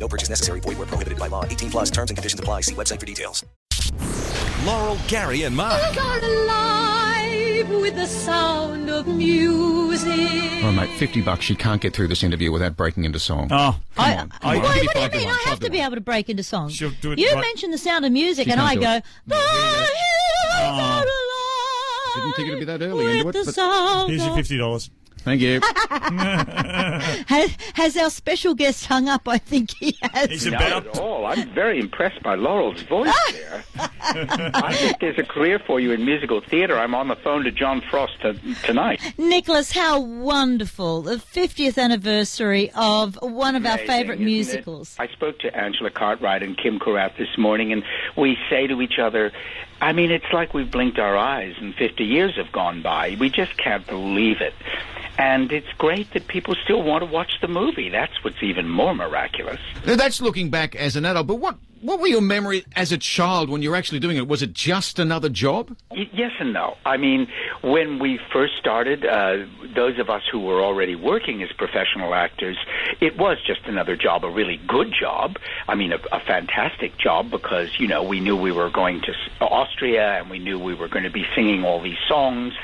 No purchase necessary. Void where prohibited by law. 18 plus terms and conditions apply. See website for details. Laurel, Gary, and Mark. God alive with the sound of music. Oh, mate, 50 bucks. She can't get through this interview without breaking into song. Oh, I, on. I, Come on. what, Give me what do you mean? I have to to be able to break into song. She'll do it you right. mentioned the sound of music, She and can't I do go, it. the hills are alive Didn't think it'd be that early into with it, the but- sound Here's your of- fifty dollars. Thank you. Has, has our special guest hung up? I think he has. He's Not at all. I'm very impressed by Laurel's voice ah! there. I think there's a career for you in musical theatre. I'm on the phone to John Frost t- tonight. Nicholas, how wonderful. The 50th anniversary of one of our favourite isn't it? musicals. I spoke to Angela Cartwright and Kym Karath this morning, and we say to each other, I mean, it's like we've blinked our eyes and 50 years have gone by. We just can't believe it. And it's great that people still want to watch the movie. That's what's even more miraculous. Now, That's looking back as an adult, but what, what were your memories as a child when you were actually doing it? Was it just another job? Y- Yes and no. I mean, when we first started, uh, those of us who were already working as professional actors, it was just another job, a really good job. I mean, a, a fantastic job because, you know, we knew we were going to Austria and we knew we were going to be singing all these songs.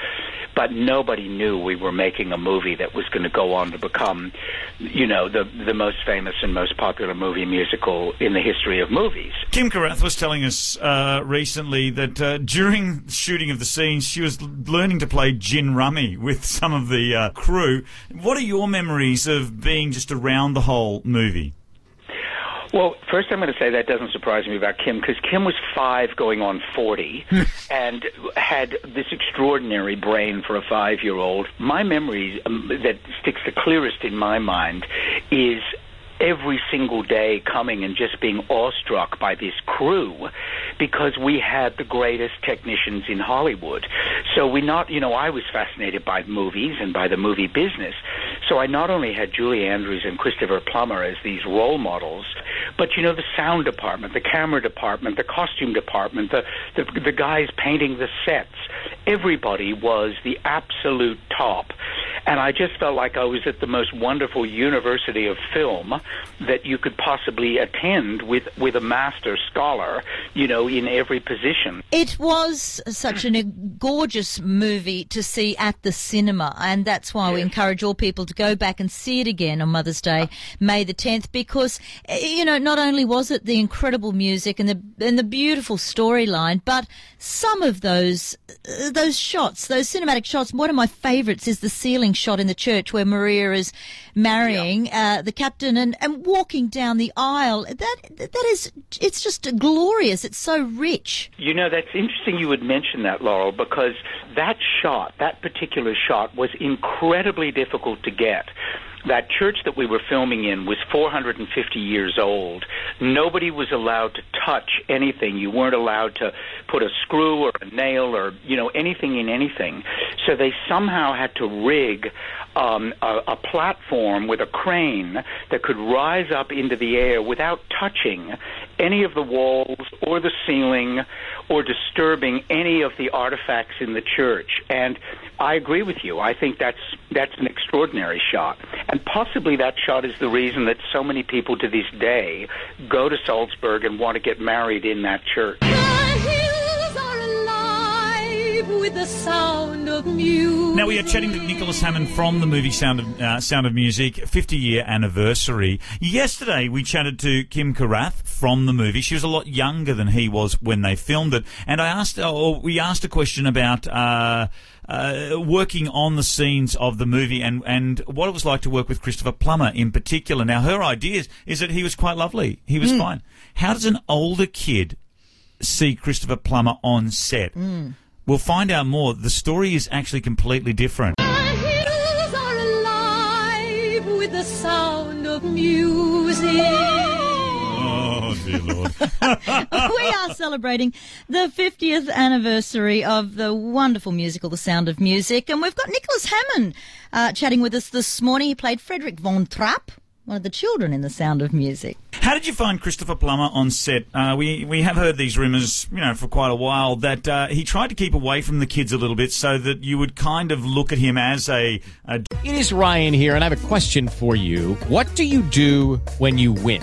But nobody knew we were making a movie that was going to go on to become, you know, the the most famous and most popular movie musical in the history of movies. Kym Karath was telling us uh, recently that uh, during shooting of the scenes, she was learning to play gin rummy with some of the uh, crew. What are your memories of being just around the whole movie? Well, first I'm going to say that doesn't surprise me about Kym because Kym was five going on 40 and had this extraordinary brain for a five year old. My memory um, that sticks the clearest in my mind is every single day coming and just being awestruck by this crew because we had the greatest technicians in Hollywood. So we not, you know, I was fascinated by movies and by the movie business. So I not only had Julie Andrews and Christopher Plummer as these role models, but you know, the sound department, the camera department, the costume department, the the, the guys painting the sets. Everybody was the absolute top. And I just felt like I was at the most wonderful university of film that you could possibly attend with, with a master scholar, you know, in every position. It was such a gorgeous movie to see at the cinema, and that's why we encourage all people to go back and see it again on Mother's Day, May the 10th, because, eh, you know, not only was it the incredible music and the, and the beautiful storyline, but some of those, uh, those shots, those cinematic shots, one of my favourites is the ceiling shot in the church where Maria is marrying uh, the captain and, and walking down the aisle. That, that is, it's just glorious. It's so rich. You know, that's interesting you would mention that, Laurel, because that shot, that particular shot, was incredibly difficult to get. That church that we were filming in was 450 years old. Nobody was allowed to touch anything. You weren't allowed to put a screw or a nail or, you know, anything in anything. So they somehow had to rig um, a, a platform with a crane that could rise up into the air without touching any of the walls or the ceiling or disturbing any of the artifacts in the church. And I agree with you. I think that's that's an extraordinary shot. And possibly that shot is the reason that so many people to this day go to Salzburg and want to get married in that church. The hills are alive with the sound of music. Now we are chatting to Nicholas Hammond from the movie Sound of uh, Sound of Music 50 year anniversary. Yesterday we chatted to Kym Karath from the movie. She was a lot younger than he was when they filmed it, and I asked, or we asked a question about. Uh, uh, working on the scenes of the movie and, and what it was like to work with Christopher Plummer in particular. Now, her idea is, is that he was quite lovely. He was fine. How does an older kid see Christopher Plummer on set? We'll find out more. The story is actually completely different. The hills are alive with the sound of music. Oh, dear Lord. we are celebrating the 50th anniversary of the wonderful musical The Sound of Music, and we've got Nicholas Hammond uh, chatting with us this morning. He played Friedrich von Trapp, one of the children in The Sound of Music. How did you find Christopher Plummer on set? Uh, we we have heard these rumours, you know, for quite a while that uh, he tried to keep away from the kids a little bit, so that you would kind of look at him as a, a It is Ryan here, and I have a question for you. What do you do when you win?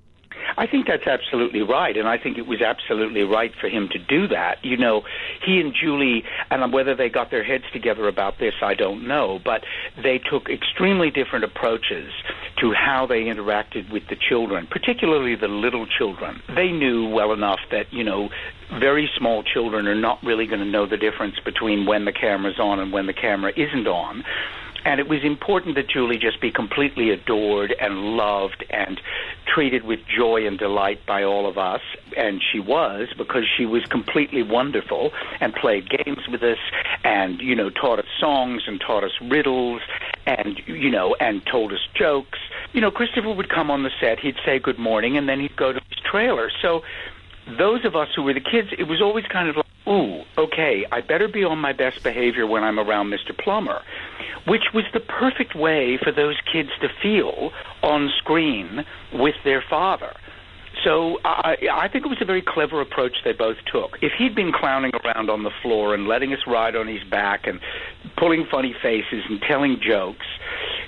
I think that's absolutely right, and I think it was absolutely right for him to do that. You know, he and Julie, and whether they got their heads together about this, I don't know, but they took extremely different approaches to how they interacted with the children, particularly the little children. They knew well enough that, you know, very small children are not really going to know the difference between when the camera's on and when the camera isn't on. And it was important that Julie just be completely adored and loved and treated with joy and delight by all of us. And she was because she was completely wonderful and played games with us and, you know, taught us songs and taught us riddles and, you know, and told us jokes. You know, Christopher would come on the set, he'd say good morning, and then he'd go to his trailer. So those of us who were the kids, it was always kind of like, ooh, okay, I better be on my best behavior when I'm around Mr. Plummer, which was the perfect way for those kids to feel on screen with their father. So I, I think it was a very clever approach they both took. If he'd been clowning around on the floor and letting us ride on his back and pulling funny faces and telling jokes,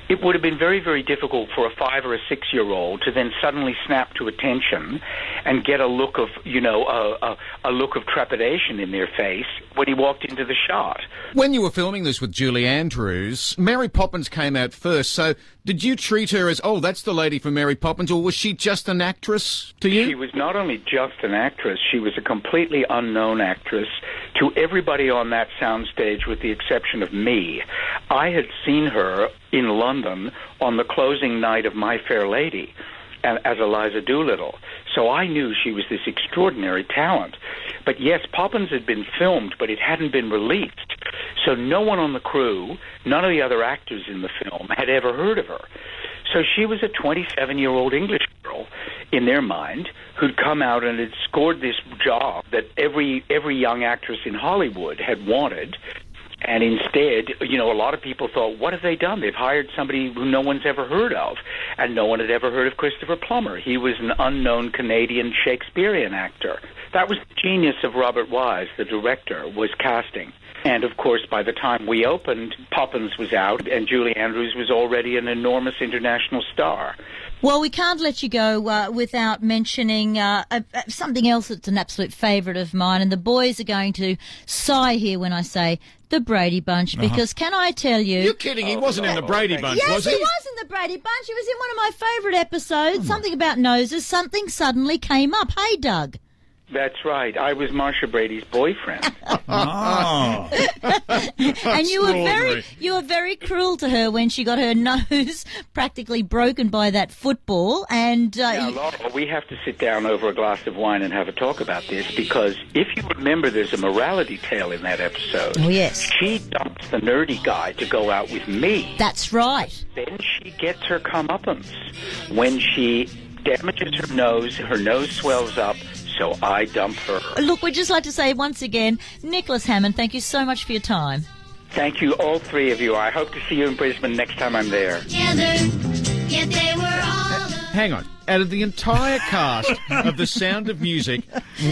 it would have been very, very difficult for a five or a six year old to then suddenly snap to attention and get a look of, you know, a, a, a look of trepidation in their face when he walked into the shot. When you were filming this with Julie Andrews, Mary Poppins came out first. So did you treat her as, oh, that's the lady from Mary Poppins, or was she just an actress to you? She was not only just an actress, she was a completely unknown actress to everybody on that soundstage, with the exception of me. I had seen her in London on the closing night of My Fair Lady as Eliza Doolittle. So I knew she was this extraordinary talent. But yes, Poppins had been filmed, but it hadn't been released. So no one on the crew, none of the other actors in the film, had ever heard of her. So she was a 27 year old English girl in their mind who'd come out and had scored this job that every every young actress in Hollywood had wanted. And instead, you know, a lot of people thought, what have they done? They've hired somebody who no one's ever heard of. And no one had ever heard of Christopher Plummer. He was an unknown Canadian Shakespearean actor. That was the genius of Robert Wise, the director, was casting. And of course, by the time we opened, Poppins was out, and Julie Andrews was already an enormous international star. Well, we can't let you go uh, without mentioning uh, uh, something else that's an absolute favourite of mine, and the boys are going to sigh here when I say the Brady Bunch, because can I tell you? You're kidding. He wasn't in the Brady Bunch, yes, was he? Yes, he was in the Brady Bunch. He was in one of my favourite episodes. Something about noses. Something suddenly came up. Hey, Doug. That's right. I was Marcia Brady's boyfriend. Oh. and you were very you were very cruel to her when she got her nose practically broken by that football and uh, Now, Laura, we have to sit down over a glass of wine and have a talk about this because if you remember, there's a morality tale in that episode. Oh, yes. She dumps the nerdy guy to go out with me. that's right. Then she gets her comeuppance when she damages her nose. Her nose swells up, so I dump her. Look, we'd just like to say once again, Nicholas Hammond, thank you so much for your time. Thank you, all three of you. I hope to see you in Brisbane next time I'm there. Yet they were all uh, Hang on. Out of the entire cast of The Sound of Music,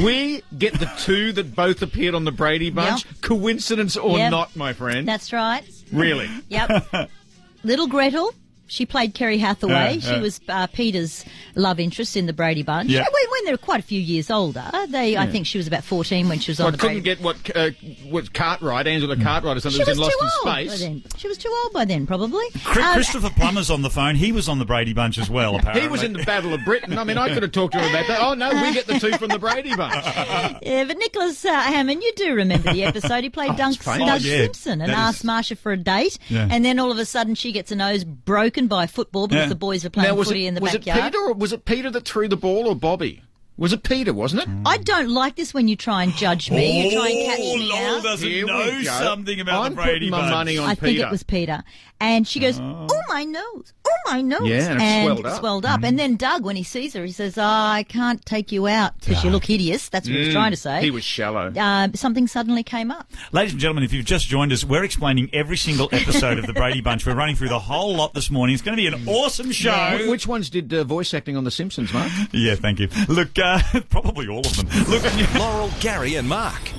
we get the two that both appeared on the Brady Bunch. Yep. Coincidence or Yep. not, my friend? That's right. really? Yep. Little Gretl, She played Kerry Hathaway. Yeah, she was uh, Peter's love interest in the Brady Bunch. Yeah. When, when they were quite a few years older, they I think she was about fourteen when she was I on the couldn't Brady. get what uh, what Cartwright, Angela Cartwright, or something she was was in too Lost old in by Space. then. She was too old by then, probably. Chris- Um, Christopher Plummer's on the phone. He was on the Brady Bunch as well, apparently. He was in the Battle of Britain. I mean, I could have talked to him about that. Oh no, we get the two from the Brady Bunch. Yeah, but Nicholas uh, Hammond, you do remember the episode. He played Dunk, famous. Doug Oh, yeah. Simpson and That is- asked Marcia for a date, Yeah. and then all of a sudden she gets a nose broken by football because Yeah. the boys were playing now, was footy it in the was backyard. it Peter or was it Peter that threw the ball or Bobby? Was it Peter? Wasn't it? I don't like this when you try and judge me. you try and catch Oh, me Laurel out. doesn't Here we know go. something about I'm the Brady putting my Bunch. money on I think Peter. it was Peter. And she goes, Oh, my nose. Oh, my nose. Yeah, and it swelled up. swelled up. And then Doug, when he sees her, he says, Oh, I can't take you out because you look hideous. That's what he was trying to say. Mm. He was shallow. uh, something suddenly came up. Ladies and gentlemen, if you've just joined us, we're explaining every single episode of the Brady Bunch. We're running through the whole lot this morning. It's going to be an awesome show. Wh- Which ones did uh, voice acting on The Simpsons, Mark? Yeah, thank you. Look, uh, probably all of them. Look. Laurel, Gary, and Mark.